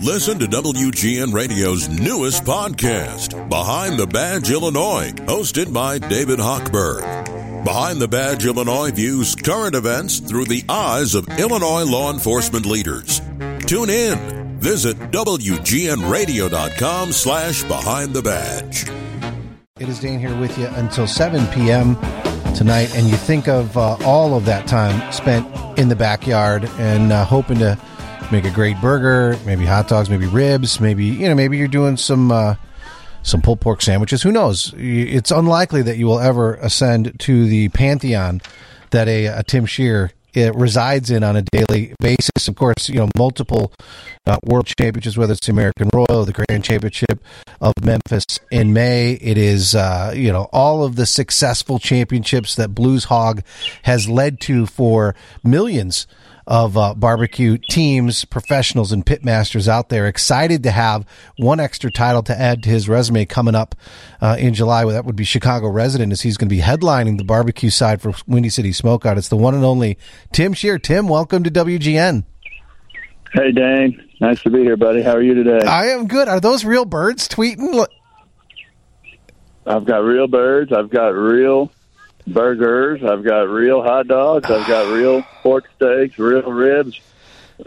Listen to WGN Radio's newest podcast, Behind the Badge Illinois, hosted by David Hochberg. Behind the Badge Illinois views current events through the eyes of Illinois law enforcement leaders. Tune in. Visit WGNRadio.com slash Behind the Badge. It is Dane here with you until 7 p.m. tonight, and you think of uh, all of that time spent in the backyard and uh, hoping to make a great burger, maybe hot dogs, maybe ribs, maybe you know, maybe you're doing some uh, some pulled pork sandwiches. Who knows? It's unlikely that you will ever ascend to the pantheon that a, a Tim Scheer it resides in on a daily basis. Of course, you know multiple uh, world championships, whether it's the American Royal, the Grand Championship of Memphis in May. It is uh, you know all of the successful championships that Blues Hog has led to for millions of uh, barbecue teams, professionals, and pitmasters out there. Excited to have one extra title to add to his resume coming up uh, in July. That would be Chicago resident, as he's going to be headlining the barbecue side for Windy City Smokeout. It's the one and only Tim Scheer. Tim, welcome to WGN. Hey, Dane. Nice to be here, buddy. How are you today? I am good. Are those real birds tweeting? I've got real birds. I've got real burgers. I've got real hot dogs. I've got real pork steaks, real ribs,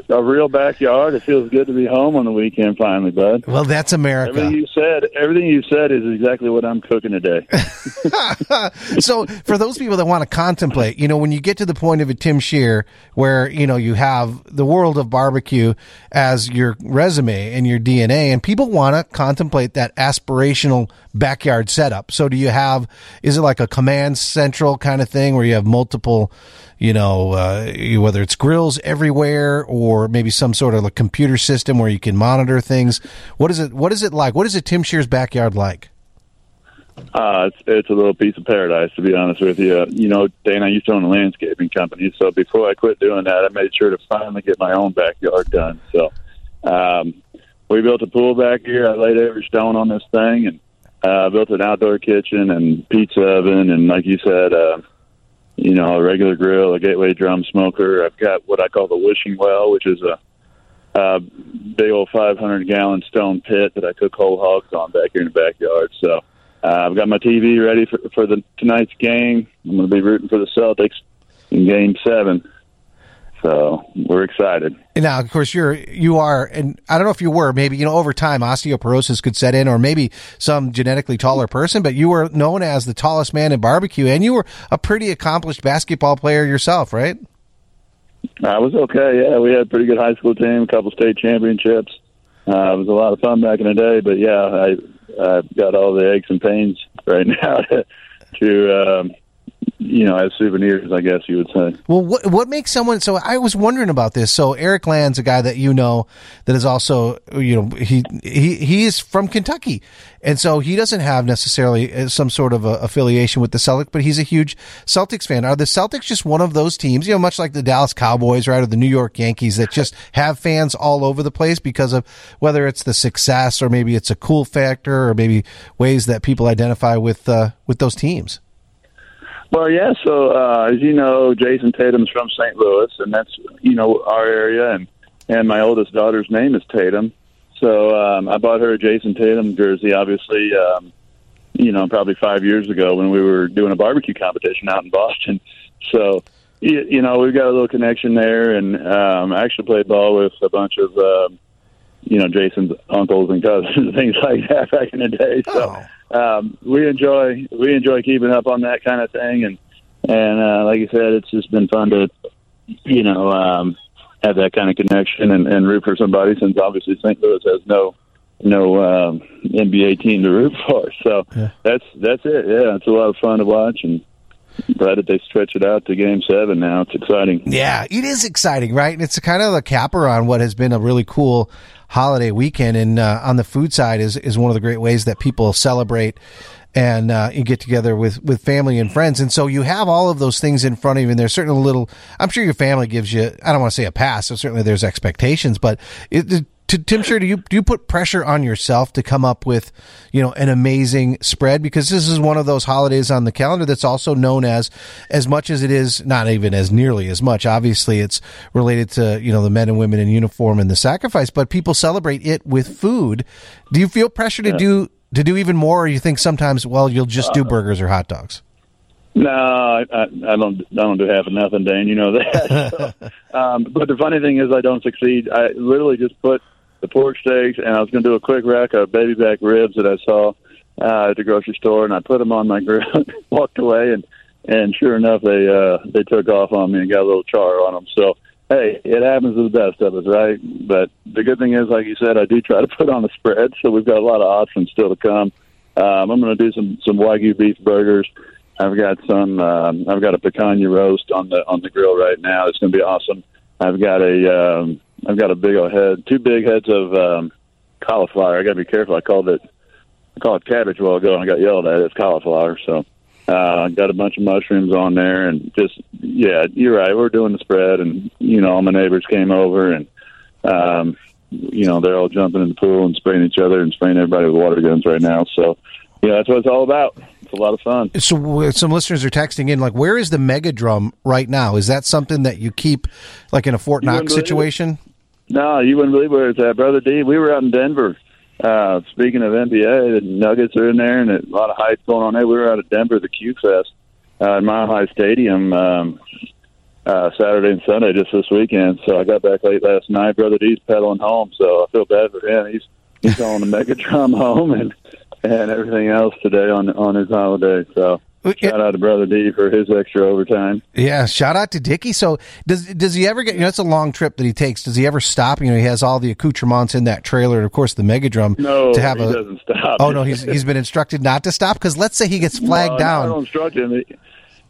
a real backyard. It feels good to be home on the weekend finally, bud. Well, that's America. Everything you said, everything you said is exactly what I'm cooking today. so, for those people that want to contemplate, you know, when you get to the point of a Tim Scheer where you know you have the world of barbecue as your resume and your DNA, and people want to contemplate that aspirational backyard setup. So, do you have? Is it like a command central kind of thing where you have multiple? You know, uh, whether it's grills everywhere or maybe some sort of a computer system where you can monitor things. What is it? What is it like? What is it Tim Scheer's backyard like? Uh, it's it's a little piece of paradise, to be honest with you. You know, Dane, I used to own a landscaping company, so before I quit doing that, I made sure to finally get my own backyard done. So, um, we built a pool back here. I laid every stone on this thing, and uh, built an outdoor kitchen and pizza oven, and like you said, uh, you know, a regular grill, a gateway drum smoker. I've got what I call the wishing well, which is a, a big old 500 gallon stone pit that I cook whole hogs on back here in the backyard. So uh, I've got my TV ready for, for the tonight's game. I'm going to be rooting for the Celtics in Game Seven. So we're excited. Now, of course, you're you are, and I don't know if you were. Maybe you know over time osteoporosis could set in, or maybe some genetically taller person. But you were known as the tallest man in barbecue, and you were a pretty accomplished basketball player yourself, right? I was okay. Yeah, we had a pretty good high school team, a couple state championships. Uh, it was a lot of fun back in the day. But yeah, I I've got all the aches and pains right now to, to um, you know, as souvenirs, I guess you would say. Well, what what makes someone? So I was wondering about this. So Eric Land's a guy that you know that is also, you know, he he he is from Kentucky, and so he doesn't have necessarily uh, some sort of affiliation with the Celtics, but he's a huge Celtics fan. Are the Celtics just one of those teams? You know, much like the Dallas Cowboys, right, or the New York Yankees, that just have fans all over the place because of whether it's the success or maybe it's a cool factor or maybe ways that people identify with uh, with those teams. Well, yeah. So uh, as you know, Jayson Tatum's from St. Louis, and that's you know our area, and and my oldest daughter's name is Tatum. So um, I bought her a Jayson Tatum jersey. Obviously, um, you know, probably five years ago when we were doing a barbecue competition out in Boston. So you, you know, we've got a little connection there, and um, I actually played ball with a bunch of. Um, you know Jayson's uncles and cousins and things like that back in the day. So oh um, we enjoy we enjoy keeping up on that kind of thing, and and uh, like I said, it's just been fun to you know um, have that kind of connection and, and root for somebody. Since obviously St. Louis has no no um, NBA team to root for, so yeah. that's that's it. Yeah, it's a lot of fun to watch and glad that they stretch it out to game seven now. It's exciting. Yeah, it is exciting, right? And it's kind of a capper on what has been a really cool holiday weekend. And uh, on the food side is, is one of the great ways that people celebrate and uh, you get together with, with family and friends. And so you have all of those things in front of you. And there's certainly a little, I'm sure your family gives you, I don't want to say a pass. So certainly there's expectations, but it, Tim, sure, do you do you put pressure on yourself to come up with, you know, an amazing spread because this is one of those holidays on the calendar that's also known as, as much as it is not even as nearly as much. Obviously, it's related to you know the men and women in uniform and the sacrifice, but people celebrate it with food. Do you feel pressure to yeah. do to do even more, or you think sometimes, well, you'll just do uh, burgers or hot dogs? No, I, I, I don't. I don't do half of nothing, Dan. You know that. so, um, but the funny thing is, I don't succeed. I literally just put the pork steaks, and I was going to do a quick rack of baby back ribs that I saw uh, at the grocery store, and I put them on my grill, walked away, and and sure enough, they uh, they took off on me and got a little char on them. So hey, it happens to the best of us, right? But the good thing is, like you said, I do try to put on a spread, so we've got a lot of options still to come. Um, I'm going to do some some wagyu beef burgers. I've got some. Um, I've got a picanha roast on the on the grill right now. It's going to be awesome. I've got a. Um, I've got a big old head, two big heads of um, cauliflower. I got to be careful. I called it. I called it cabbage a while ago, and I got yelled at. It's cauliflower. So uh, I got a bunch of mushrooms on there, and just yeah, you're right. We're doing the spread, and you know, all my neighbors came over, and um, you know, they're all jumping in the pool and spraying each other and spraying everybody with water guns right now. So yeah, that's what it's all about. It's a lot of fun. So some listeners are texting in like, where is the mega drum right now? Is that something that you keep like in a Fort Knox situation? No, you wouldn't believe where it's at, brother D. We were out in Denver. Uh, speaking of NBA, the Nuggets are in there, and a lot of hype going on there. We were out of Denver, the Q Fest, uh, in Mile High Stadium, um, uh, Saturday and Sunday, just this weekend. So I got back late last night. Brother D's pedaling home, so I feel bad for him. He's he's on the mega drum home, and and everything else today on on his holiday. So shout out to brother D for his extra overtime. Yeah, shout out to Dicky. So does does he ever get? You know, it's a long trip that he takes. Does he ever stop? You know, he has all the accoutrements in that trailer, and of course the Megadrum. No, to have he a, doesn't stop. Oh no, he's he's been instructed not to stop because let's say he gets flagged no, down. I don't instruct him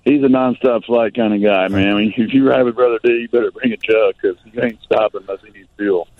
he's a nonstop flight kind of guy, man. I mean, if you ride with Brother D, you better bring a jug because he ain't stopping unless he needs fuel.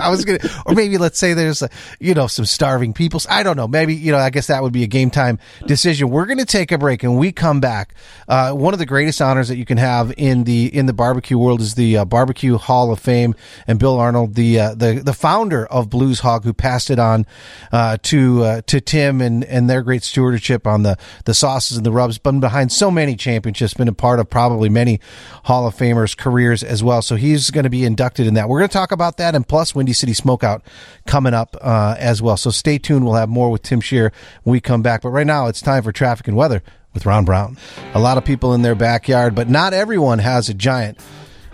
I was gonna, or maybe let's say there's, a, you know, some starving people. I don't know. Maybe you know. I guess that would be a game time decision. We're to take a break, and we come back. Uh, one of the greatest honors that you can have in the in the barbecue world is the uh, Barbecue Hall of Fame, and Bill Arnold, the uh, the the founder of Blues Hog, who passed it on uh, to uh, to Tim and and their great stewardship on the the sauces and the rubs, but behind so many championships, been a part of probably many Hall of Famers' careers as well. So he's going to be inducted in that. We're going to talk about that and plus Windy City Smokeout coming up uh, as well. So stay tuned. We'll have more with Tim Scheer when we come back. But right now, it's time for traffic and weather with Ron Brown. A lot of people in their backyard, but not everyone has a giant.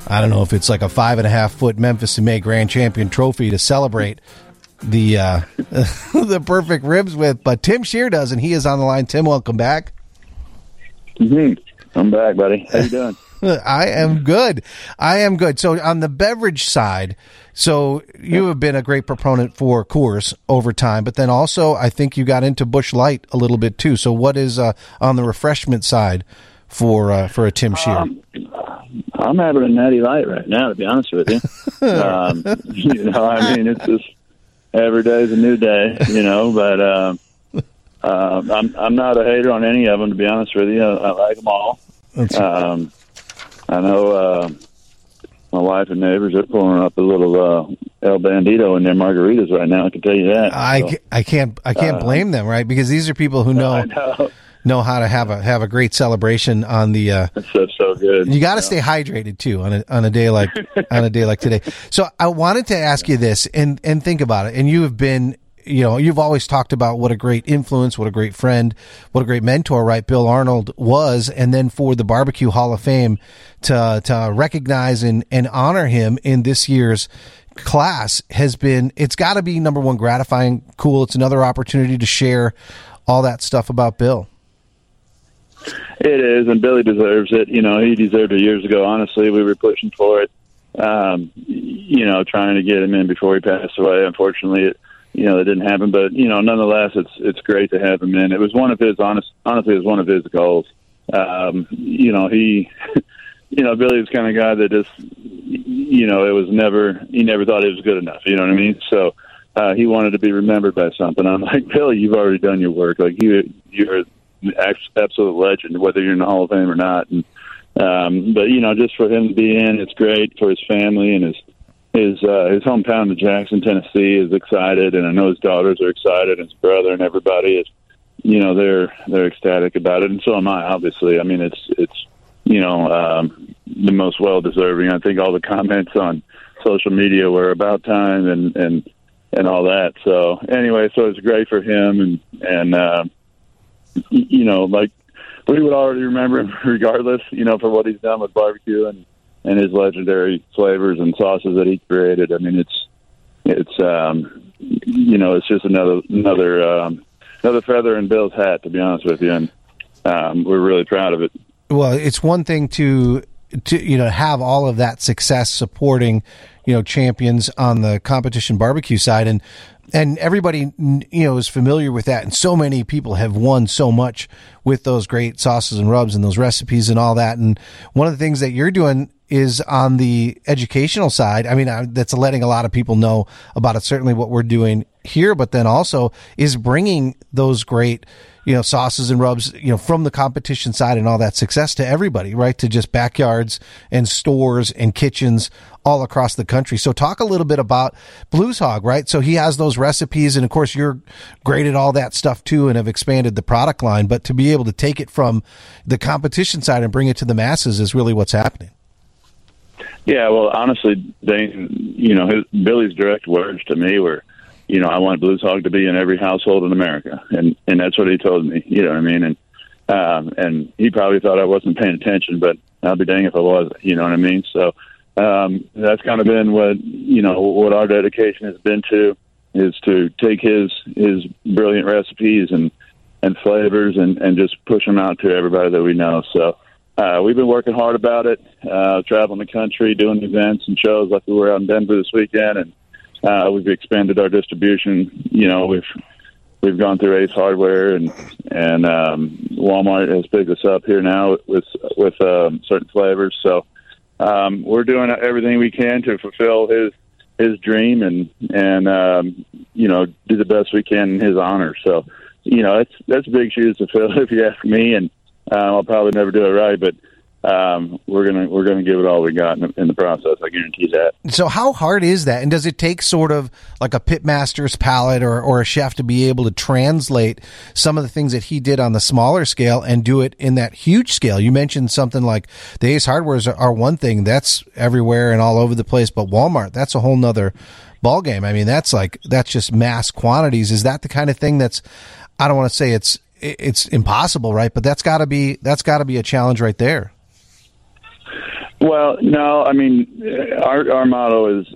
I don't know if it's like a five and a half foot Memphis in May Grand Champion trophy to celebrate the uh, the perfect ribs with, but Tim Scheer does, and he is on the line. Tim, welcome back. Mm-hmm. I'm back, buddy. How you doing? I am good. I am good. So on the beverage side, so you have been a great proponent for Coors over time, but then also I think you got into Busch Light a little bit too. So what is uh, on the refreshment side for uh, for a Tim Scheer? Um, I'm having a Natty Light right now, to be honest with you. um, you know, I mean, it's just every day is a new day, you know. But um, uh, I'm I'm not a hater on any of them, to be honest with you. I, I like them all. Um, I know uh, my wife and neighbors are pulling up a little uh, El Bandito in their margaritas right now. I can tell you that. I, so, I can't I can't uh, blame them, right? Because these are people who know. know. know how to have a have a great celebration on the. Uh, That's so good. You got to stay hydrated too on a on a day like on a day like today. So I wanted to ask you this and and think about it. And you have been you know, you've always talked about what a great influence, what a great friend, what a great mentor, right? Bill Arnold was. And then for the Barbecue Hall of Fame to, to recognize and, and honor him in this year's class has been, it's got to be number one, gratifying, cool. It's another opportunity to share all that stuff about Bill. It is, and Billy deserves it. You know, he deserved it years ago. Honestly, we were pushing for it. Um, you know, trying to get him in before he passed away. Unfortunately, it, you know, that didn't happen. But you know, nonetheless, it's it's great to have him in. It was one of his honest, honestly, it was one of his goals. Um, you know, he, you know, Billy was kind of guy that just, you know, it was never he never thought it was good enough. You know what I mean? So uh, he wanted to be remembered by something. I'm like, Billy, you've already done your work. Like you, you're an absolute legend, whether you're in the Hall of Fame or not. And um, but you know, just for him to be in, it's great for his family and his his uh, his hometown of Jackson, Tennessee, is excited, and I know his daughters are excited, and his brother and everybody is, you know, they're they're ecstatic about it, and so am I. Obviously, I mean, it's it's you know um, the most well deserving. I think all the comments on social media were about time and and and all that. So anyway, so it's great for him, and and uh, you know, like we would already remember him regardless, you know, for what he's done with barbecue and and his legendary flavors and sauces that he created. I mean, it's it's um, you know, it's just another another um, another feather in Bill's hat, to be honest with you, and um, we're really proud of it. Well, it's one thing to to you know have all of that success supporting you know champions on the competition barbecue side and and everybody you know is familiar with that and so many people have won so much with those great sauces and rubs and those recipes and all that and one of the things that you're doing is on the educational side i mean that's letting a lot of people know about it certainly what we're doing here but then also is bringing those great you know, sauces and rubs, you know, from the competition side and all that success to everybody, right? To just backyards and stores and kitchens all across the country. So talk a little bit about Blues Hog, right? So he has those recipes and of course you're great at all that stuff too and have expanded the product line, but to be able to take it from the competition side and bring it to the masses is really what's happening. Yeah, well, honestly, Dane, you know, his, Billy's direct words to me were, you know, I want Blues Hog to be in every household in America, and and that's what he told me. You know what I mean? And um, and he probably thought I wasn't paying attention, but I'll be dang if I was. You know what I mean? So um, that's kind of been what you know what our dedication has been to is to take his his brilliant recipes and and flavors and and just push them out to everybody that we know. So. Uh, we've been working hard about it, uh, traveling the country, doing events and shows like we were out in Denver this weekend, and uh, we've expanded our distribution. You know, we've we've gone through Ace Hardware and and um, Walmart has picked us up here now with with um, certain flavors. So um, we're doing everything we can to fulfill his his dream and and um, you know do the best we can in his honor. So you know that's that's big shoes to fill if you ask me, and uh, I'll probably never do it right, but um, we're gonna we're gonna give it all we got in the, in the, process. I guarantee that. So, how hard is that? And does it take sort of like a pitmaster's palate or or a chef to be able to translate some of the things that he did on the smaller scale and do it in that huge scale? You mentioned something like the Ace Hardwares are, are one thing that's everywhere and all over the place, but Walmart that's a whole nother ball game. I mean, that's like that's just mass quantities. Is that the kind of thing that's I don't want to say it's it's impossible, right? But that's got to be that's got to be a challenge right there. Well, no, I mean, our our motto is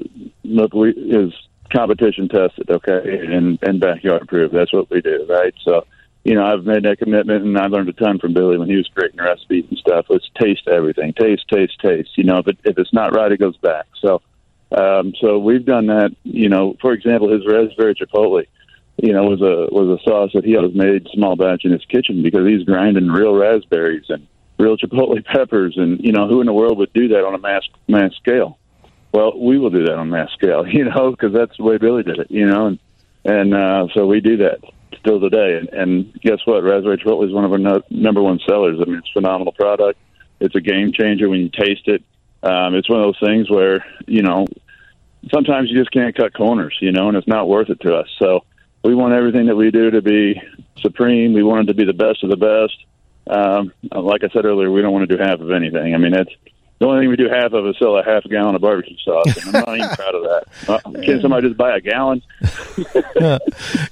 look, is competition tested, okay, and and backyard proof. That's what we do, right? So, you know, I've made that commitment, and I learned a ton from Billy when he was creating recipes and stuff. Let's taste everything, taste, taste, taste. You know, if it if it's not right, it goes back. So, um, so we've done that. You know, for example, his raspberry chipotle, you know, was a was a sauce that he has made small batch in his kitchen because he's grinding real raspberries and real chipotle peppers, and you know who in the world would do that on a mass mass scale? Well, we will do that on mass scale, you know, because that's the way Billy did it, you know, and and uh, so we do that still today. And, and guess what? Raspberry Chipotle is one of our no, number one sellers. I mean, it's a phenomenal product. It's a game changer when you taste it. Um, it's one of those things where you know sometimes you just can't cut corners, you know, and it's not worth it to us. So we want everything that we do to be supreme. We want it to be the best of the best um, like I said earlier, we don't want to do half of anything. I mean, that's the only thing we do half of is sell a half a gallon of barbecue sauce, and I'm not even proud of that. Uh, can somebody just buy a gallon?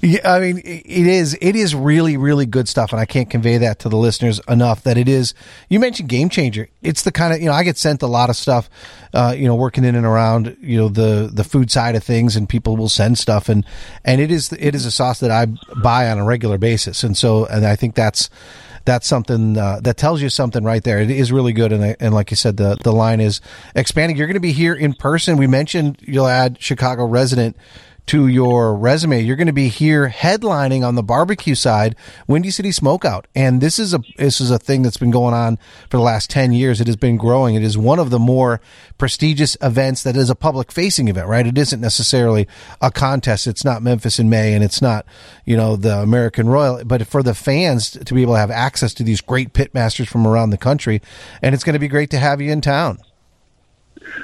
yeah, I mean, it is it is really really good stuff, and I can't convey that to the listeners enough. That it is. You mentioned game changer. It's the kind of you know I get sent a lot of stuff, uh, you know, working in and around you know the the food side of things, and people will send stuff, and and it is it is a sauce that I buy on a regular basis, and so and I think that's that's something uh, that tells you something right there. It is really good, and and like you said, the the line is expanding. You're going to be here in person. We mentioned you'll add Chicago resident to your resume. You're going to be here headlining on the barbecue side, Windy City Smokeout. And this is a, this is a thing that's been going on for the last 10 years. It has been growing. It is one of the more prestigious events that is a public facing event, right? It isn't necessarily a contest. It's not Memphis in May and it's not, you know, the American Royal, but for the fans to be able to have access to these great pitmasters from around the country. And it's going to be great to have you in town.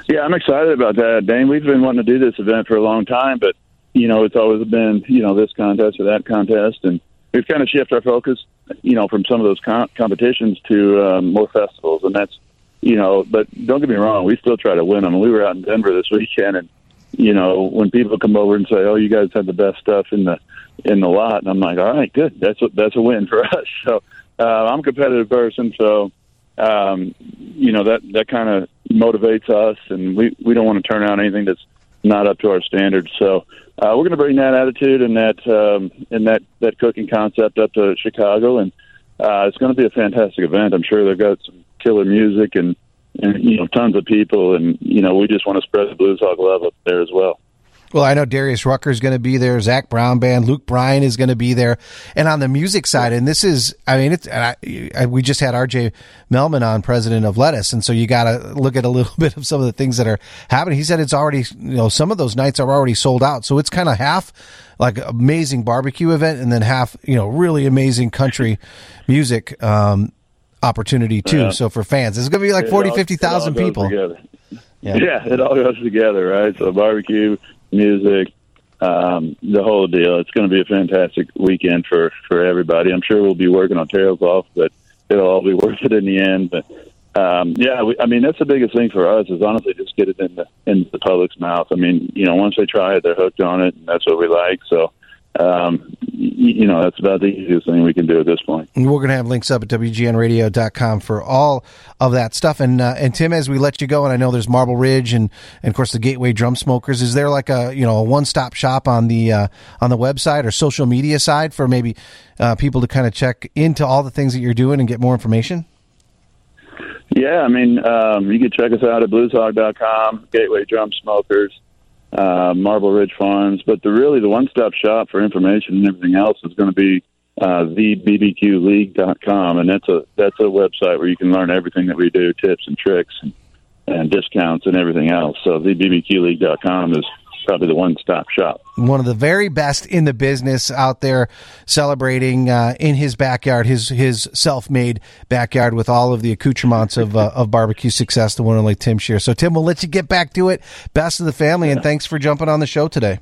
Yeah, I'm excited about that, Dane. We've been wanting to do this event for a long time, but you know, it's always been you know this contest or that contest, and we've kind of shifted our focus, you know, from some of those com- competitions to um, more festivals, and that's you know. But don't get me wrong, we still try to win them. We were out in Denver this weekend, and you know, when people come over and say, "Oh, you guys had the best stuff in the in the lot," and I'm like, "All right, good. That's a, that's a win for us." So uh, I'm a competitive person, so um, you know that that kind of motivates us, and we we don't want to turn out anything that's not up to our standards. So uh, we're going to bring that attitude and that um, and that that cooking concept up to Chicago, and uh, it's going to be a fantastic event. I'm sure they've got some killer music and and you know tons of people, and you know we just want to spread the Blues Hog love up there as well. Well, I know Darius Rucker is going to be there. Zac Brown Band, Luke Bryan is going to be there, and on the music side, and this is, I mean, it's. I, I, we just had R.J. Melman on, president of Lettuce, and so you got to look at a little bit of some of the things that are happening. He said it's already, you know, some of those nights are already sold out, so it's kind of half like amazing barbecue event, and then half, you know, really amazing country music. Um, opportunity too. Yeah. So for fans, it's going to be like 40, 50,000 people. Yeah. yeah, it all goes together, right? So barbecue, music, um, the whole deal. It's going to be a fantastic weekend for for everybody. I'm sure we'll be working on tails off, but it'll all be worth it in the end. But um, yeah, we, I mean that's the biggest thing for us is honestly just get it in the in the public's mouth. I mean, you know, once they try it, they're hooked on it, and that's what we like. So um, you know, that's about the easiest thing we can do at this point. And we're going to have links up at WGNradio.com for all of that stuff. And, uh, and Tim, as we let you go, and I know there's Marble Ridge and, and of course the Gateway Drum Smokers, is there like a, you know, a one-stop shop on the, uh, on the website or social media side for maybe, uh, people to kind of check into all the things that you're doing and get more information? Yeah, I mean, um, you can check us out at blueshog.com, Gateway Drum Smokers uh, Marble Ridge Farms. But the really the one stop shop for information and everything else is going to be uh, thebbqleague.com, and that's a that's a website where you can learn everything that we do, tips and tricks and, and discounts and everything else. So thebbqleague.com is probably the one stop shop. One of the very best in the business out there, celebrating uh, in his backyard, his his self made backyard with all of the accoutrements of uh, of barbecue success. The one and only Tim Scheer. So Tim, we'll let you get back to it. Best of the family, and thanks for jumping on the show today.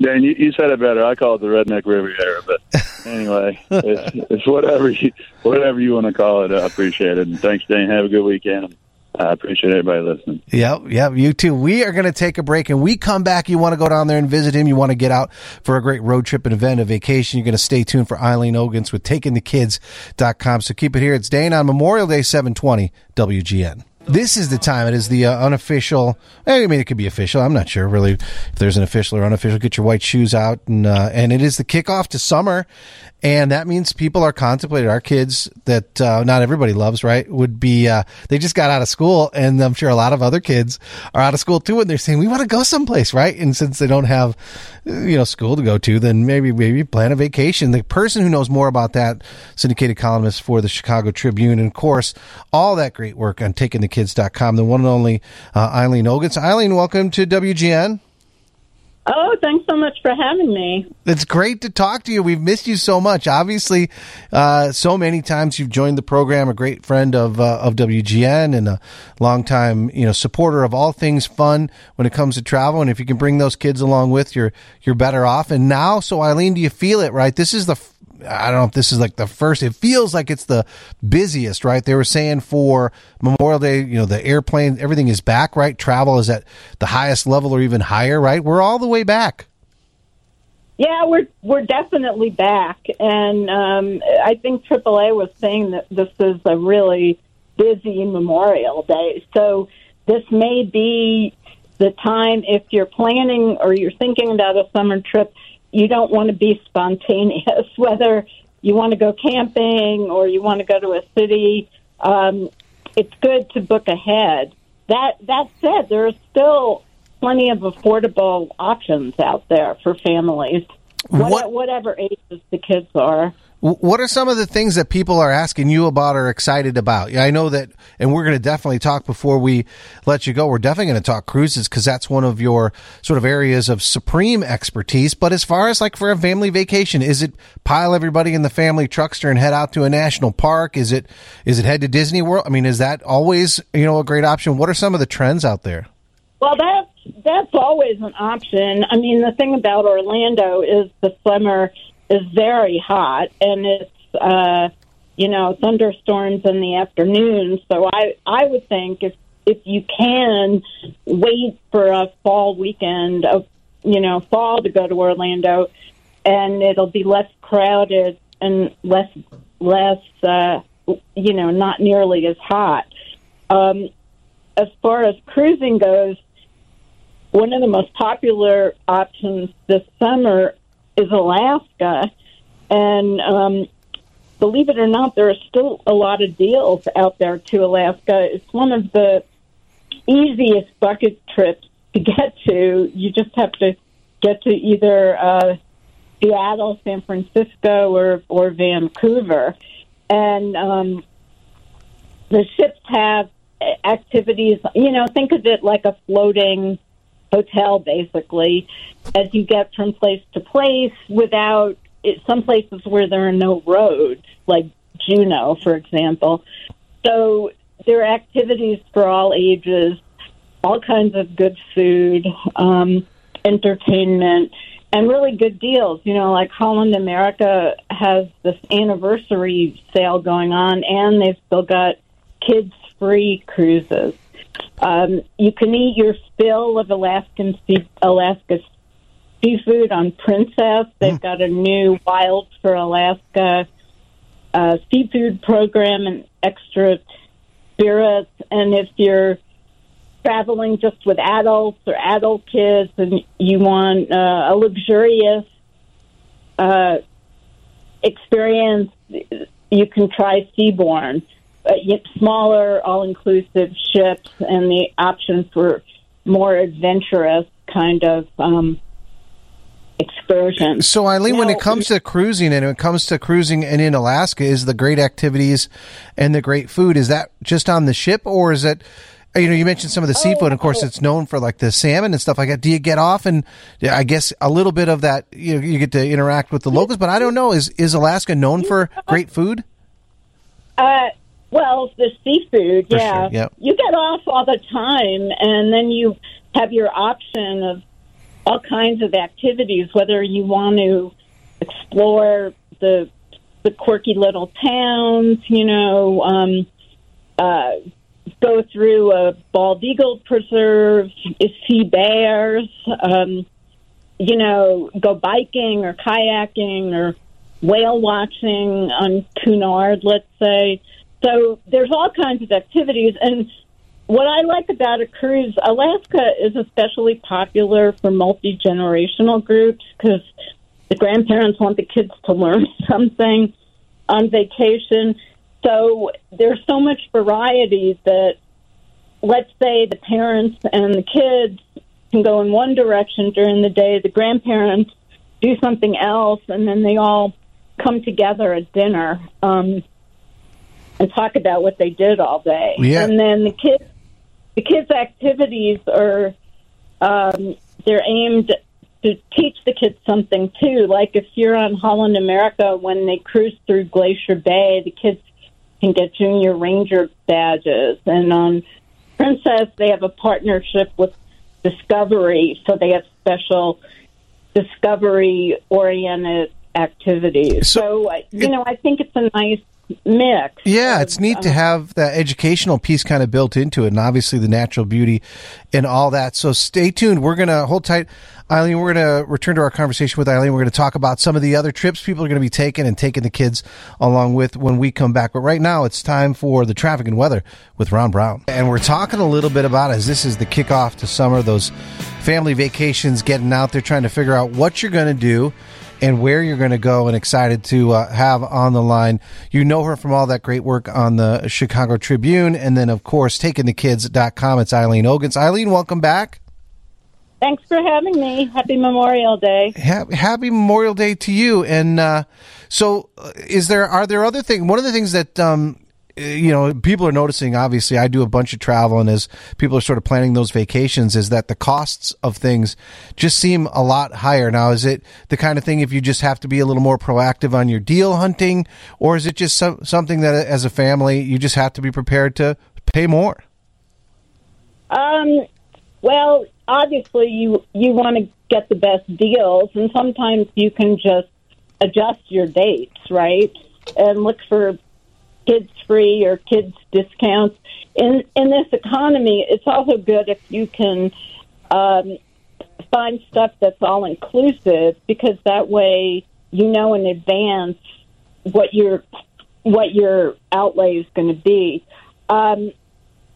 Dan, you, you said it better. I call it the redneck Riviera, but anyway, it's, it's whatever you whatever you want to call it. I appreciate it, and thanks, Dan. Have a good weekend. I appreciate everybody listening. Yep, yep, you too. We are going to take a break and we come back. You want to go down there and visit him. You want to get out for a great road trip, an event, a vacation. You're going to stay tuned for Eileen Ogintz with takingthekids.com. So keep it here. It's Dane on Memorial Day 720 WGN. This is the time. It is the uh, unofficial. I mean, it could be official. I'm not sure really if there's an official or unofficial. Get your white shoes out, and uh, and it is the kickoff to summer, and that means people are contemplating. Our kids that uh, not everybody loves, right? Would be uh, they just got out of school, and I'm sure a lot of other kids are out of school too, and they're saying we want to go someplace, right? And since they don't have you know school to go to, then maybe maybe plan a vacation. The person who knows more about that, syndicated columnist for the Chicago Tribune, and of course all that great work on taking the one and only uh, Eileen Ogintz. Eileen, welcome to WGN. Oh, thanks so much for having me. It's great to talk to you. We've missed you so much. Obviously, uh, so many times you've joined the program. A great friend of uh, of WGN and a longtime you know supporter of all things fun when it comes to travel. And if you can bring those kids along with, you're you're better off. And now, so Eileen, do you feel it? Right, this is the I don't know if this is like the first. It feels like it's the busiest, right? They were saying for Memorial Day, you know, the airplane, everything is back, right? Travel is at the highest level or even higher, right? We're all the way back. Yeah, we're we're definitely back, and um, I think AAA was saying that this is a really busy Memorial Day. So this may be the time if you're planning or you're thinking about a summer trip you don't want to be spontaneous, whether you want to go camping or you want to go to a city. Um, it's good to book ahead. That that said, there are still plenty of affordable options out there for families, what, whatever ages the kids are. What are some of the things that people are asking you about or excited about? Yeah, I know that, and we're going to definitely talk before we let you go. We're definitely going to talk cruises because that's one of your sort of areas of supreme expertise. But as far as like for a family vacation, is it pile everybody in the family truckster and head out to a national park? Is it, is it head to Disney World? I mean, is that always, you know, a great option? What are some of the trends out there? Well, that's that's always an option. I mean, the thing about Orlando is the summer is very hot, and it's uh, you know thunderstorms in the afternoon. So I I would think if if you can wait for a fall weekend of you know fall to go to Orlando, and it'll be less crowded and less less uh, you know not nearly as hot. Um, as far as cruising goes, one of the most popular options this summer is Alaska, and um, believe it or not, there are still a lot of deals out there to Alaska. It's one of the easiest bucket trips to get to. You just have to get to either uh, Seattle, San Francisco, or or Vancouver, and um, the ships have activities. You know, think of it like a floating hotel, basically, as you get from place to place without it, some places where there are no roads, like Juneau, for example. So there are activities for all ages, all kinds of good food, um, entertainment, and really good deals. You know, like Holland America has this anniversary sale going on, and they've still got kids free cruises. Um, you can eat your fill of Alaskan sea- Alaska seafood on Princess. They've got a new Wild for Alaska uh, seafood program and extra spirits. And if you're traveling just with adults or adult kids and you want uh, a luxurious uh, experience, you can try Seabourn. Uh, smaller, all inclusive ships and the option for more adventurous kind of um, excursion. So, Eileen, now, when it comes to cruising and when it comes to cruising and in Alaska, is the great activities and the great food, is that just on the ship or is it? You know, you mentioned some of the seafood. Oh, of course, it's known for like the salmon and stuff like that. Do you get off and I guess a little bit of that? You know, you get to interact with the locals, but I don't know. Is is Alaska known for great food? Uh, well, the seafood, for yeah. Sure, yep. You get off all the time, and then you have your option of all kinds of activities, whether you want to explore the the quirky little towns, you know, um, uh, go through a bald eagle preserve, see bears, um, you know, go biking or kayaking or whale watching on Cunard, let's say. So there's all kinds of activities, and what I like about a cruise, Alaska is especially popular for multi generational groups because the grandparents want the kids to learn something on vacation. So there's so much variety that, let's say, the parents and the kids can go in one direction during the day, the grandparents do something else, and then they all come together at dinner um, and talk about what they did all day. Yeah. And then the kids the kids' activities are um, they're aimed to teach the kids something too. Like if you're on Holland America, when they cruise through Glacier Bay, the kids can get junior ranger badges, and on Princess, they have a partnership with Discovery, so they have special discovery oriented activities. So, so uh, you know, I think it's a nice mix. Yeah, it's neat to uh, have that educational piece kind of built into it, and obviously the natural beauty and all that. So stay tuned. We're gonna hold tight, Eileen. We're gonna return to our conversation with Eileen. We're gonna talk about some of the other trips people are gonna be taking and taking the kids along with when we come back. But right now, it's time for the traffic and weather with Ron Brown, and we're talking a little bit about as this is the kickoff to summer, those family vacations, getting out there trying to figure out what you're gonna do and where you're going to go and excited to uh, have on the line. You know her from all that great work on the Chicago Tribune and then, of course, takingthekids.com. It's Eileen Ogintz. Eileen, welcome back. Thanks for having me. Happy Memorial Day. Happy Memorial Day to you. And uh, so, uh, is there are there other things? One of the things that um, you know, people are noticing, obviously, I do a bunch of travel, and as people are sort of planning those vacations, is that the costs of things just seem a lot higher. Now, is it the kind of thing if you just have to be a little more proactive on your deal hunting, or is it just some, something that as a family, you just have to be prepared to pay more? Um, Well, obviously you you want to get the best deals, and sometimes you can just adjust your dates, right? And look for kids free or kids discounts. In in this economy, it's also good if you can um, find stuff that's all inclusive because that way you know in advance what your what your outlay is going to be. Um,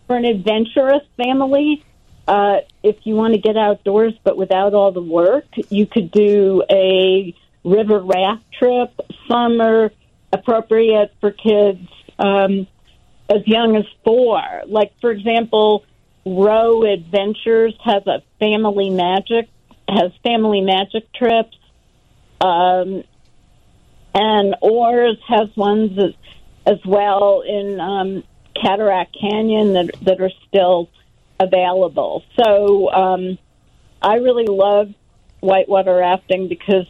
for an adventurous family, uh, if you want to get outdoors but without all the work, you could do a river raft trip. summer appropriate for kids um, as young as four. Like, for example, Row Adventures has a family magic has family magic trips, um, and Oars has ones as, as well in um, Cataract Canyon that that are still available. So um, I really love whitewater rafting because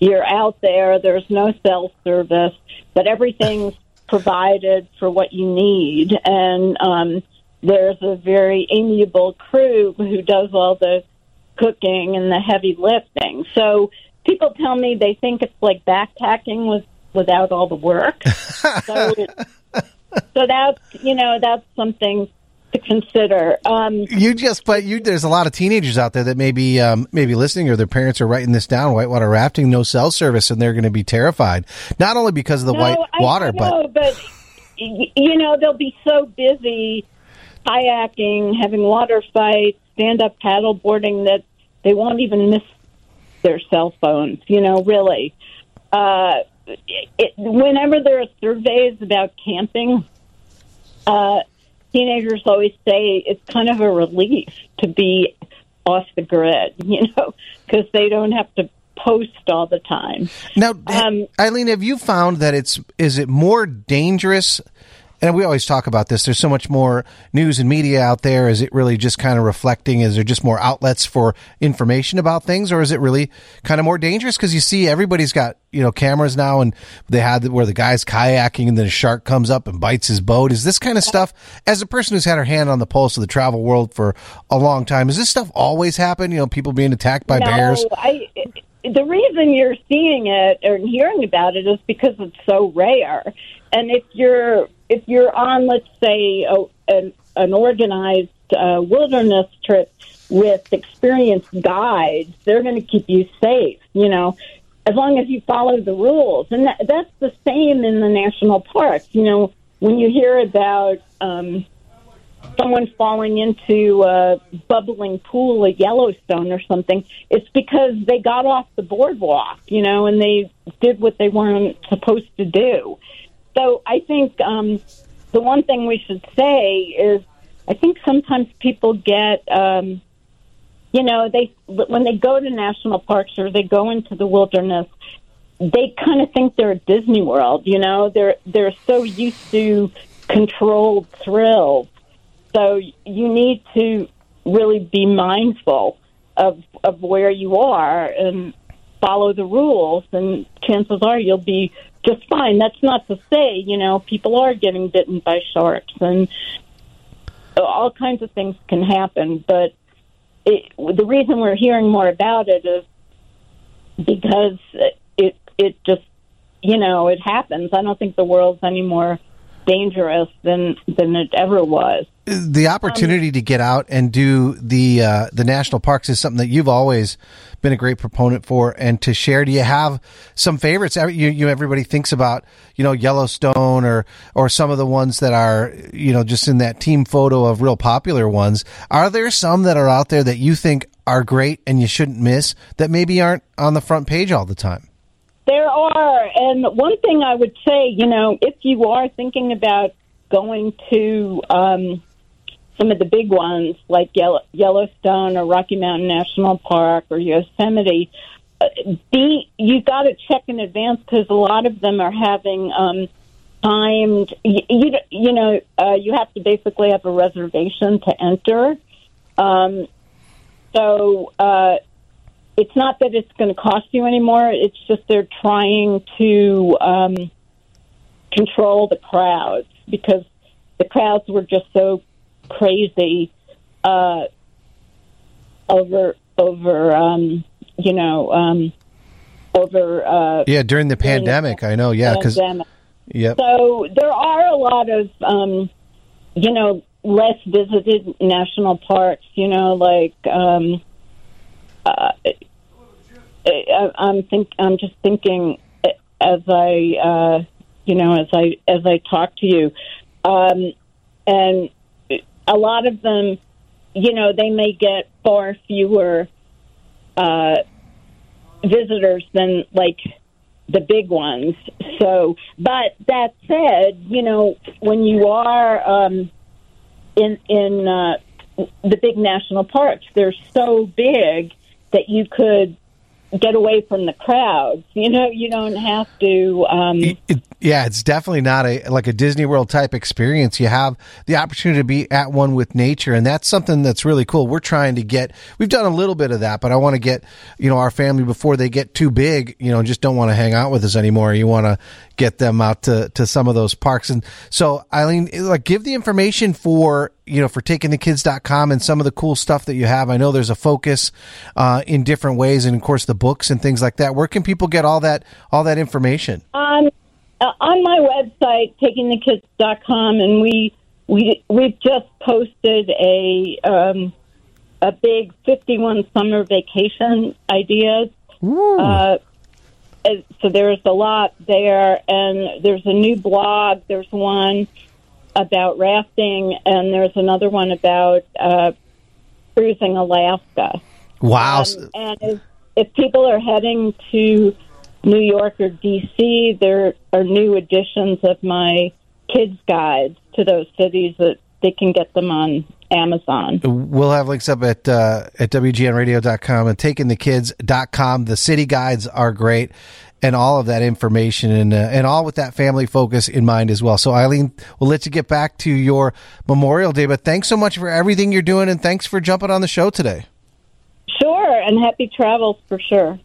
you're out there. There's no cell service, but everything's provided for what you need, and um, there's a very amiable crew who does all the cooking and the heavy lifting. So people tell me they think it's like backpacking with without all the work. so, it, so that's you know that's something to consider. Um, you just, but you, there's a lot of teenagers out there that maybe, um, maybe listening or their parents are writing this down. Whitewater rafting, no cell service, and they're going to be terrified. Not only because of the no, white water, know, but but you know they'll be so busy kayaking, having water fights, stand up paddle boarding that they won't even miss their cell phones. You know, really. Uh, it, whenever there are surveys about camping, uh, teenagers always say it's kind of a relief to be off the grid, you know, because they don't have to post all the time. Now, um, Eileen, have you found that it's is it more dangerous and we always talk about this. There's so much more news and media out there. Is it really just kind of reflecting? Is there just more outlets for information about things, or is it really kind of more dangerous? Because you see, everybody's got you know cameras now, and they had where the guy's kayaking, and then a shark comes up and bites his boat. Is this kind of stuff? As a person who's had her hand on the pulse of the travel world for a long time, is this stuff always happen? You know, people being attacked by no, bears. I, the reason you're seeing it or hearing about it is because it's so rare. And if you're if you're on, let's say, a, an, an organized uh, wilderness trip with experienced guides, they're going to keep you safe. You know, as long as you follow the rules, and that, that's the same in the national parks. You know, when you hear about um, someone falling into a bubbling pool at Yellowstone or something, it's because they got off the boardwalk, you know, and they did what they weren't supposed to do. So I think um, the one thing we should say is I think sometimes people get, um, you know, they when they go to national parks or they go into the wilderness, they kind of think they're at Disney World. You know, they're they're so used to controlled thrills. So you need to really be mindful of of where you are and follow the rules, and chances are you'll be just fine. That's not to say, you know, people are getting bitten by sharks and all kinds of things can happen. But it, the reason we're hearing more about it is because it it just you know it happens. I don't think the world's any more dangerous than than it ever was. The opportunity um, to get out and do the uh, the national parks is something that you've always been a great proponent for, and to share. Do you have some favorites? You, you everybody thinks about you know Yellowstone or or some of the ones that are you know just in that team photo of real popular ones. Are there some that are out there that you think are great and you shouldn't miss that maybe aren't on the front page all the time? There are. And one thing I would say, you know, if you are thinking about going to um, some of the big ones like Yellowstone or Rocky Mountain National Park or Yosemite, uh, be you got to check in advance because a lot of them are having um, timed. You, you, you know, uh, you have to basically have a reservation to enter. Um, so uh, it's not that it's going to cost you anymore. It's just they're trying to um, control the crowds because the crowds were just so crazy uh, over over um, you know um, over uh, yeah during the during the pandemic. I know, yeah, because yep. So there are a lot of, um, you know, less visited national parks. You know, like um, uh, I, I'm think I'm just thinking as I, uh, you know, as I as I talk to you, um, and a lot of them, you know, they may get far fewer uh, visitors than like the big ones. So, but that said, you know, when you are um, in in uh, the big national parks, they're so big that you could get away from the crowds. You know, you don't have to. Um, It- it- yeah, it's definitely not a like a Disney World type experience. You have the opportunity to be at one with nature, and that's something that's really cool. We're trying to get. We've done a little bit of that, but I want to get you know our family before they get too big. You know, just don't want to hang out with us anymore. You want to get them out to to some of those parks, and so Eileen, like give the information for you know for takingthekids.com and some of the cool stuff that you have. I know there's a focus uh, in different ways, and of course the books and things like that. Where can people get all that all that information? on uh, on my website takingthekids.com and we we we've just posted a um, a big 51 summer vacation ideas uh, so there's a lot there and there's a new blog there's one about rafting and there's another one about uh, cruising Alaska Wow. um, and if, if people are heading to New York or DC, there are new editions of my kids' guides to those cities that they can get them on Amazon. We'll have links up at uh, at WGNradio.com and takingthekids.com. The city guides are great and all of that information and uh, and all with that family focus in mind as well. So Eileen, we'll let you get back to your Memorial Day, but thanks so much for everything you're doing and thanks for jumping on the show today. Sure, and happy travels for sure.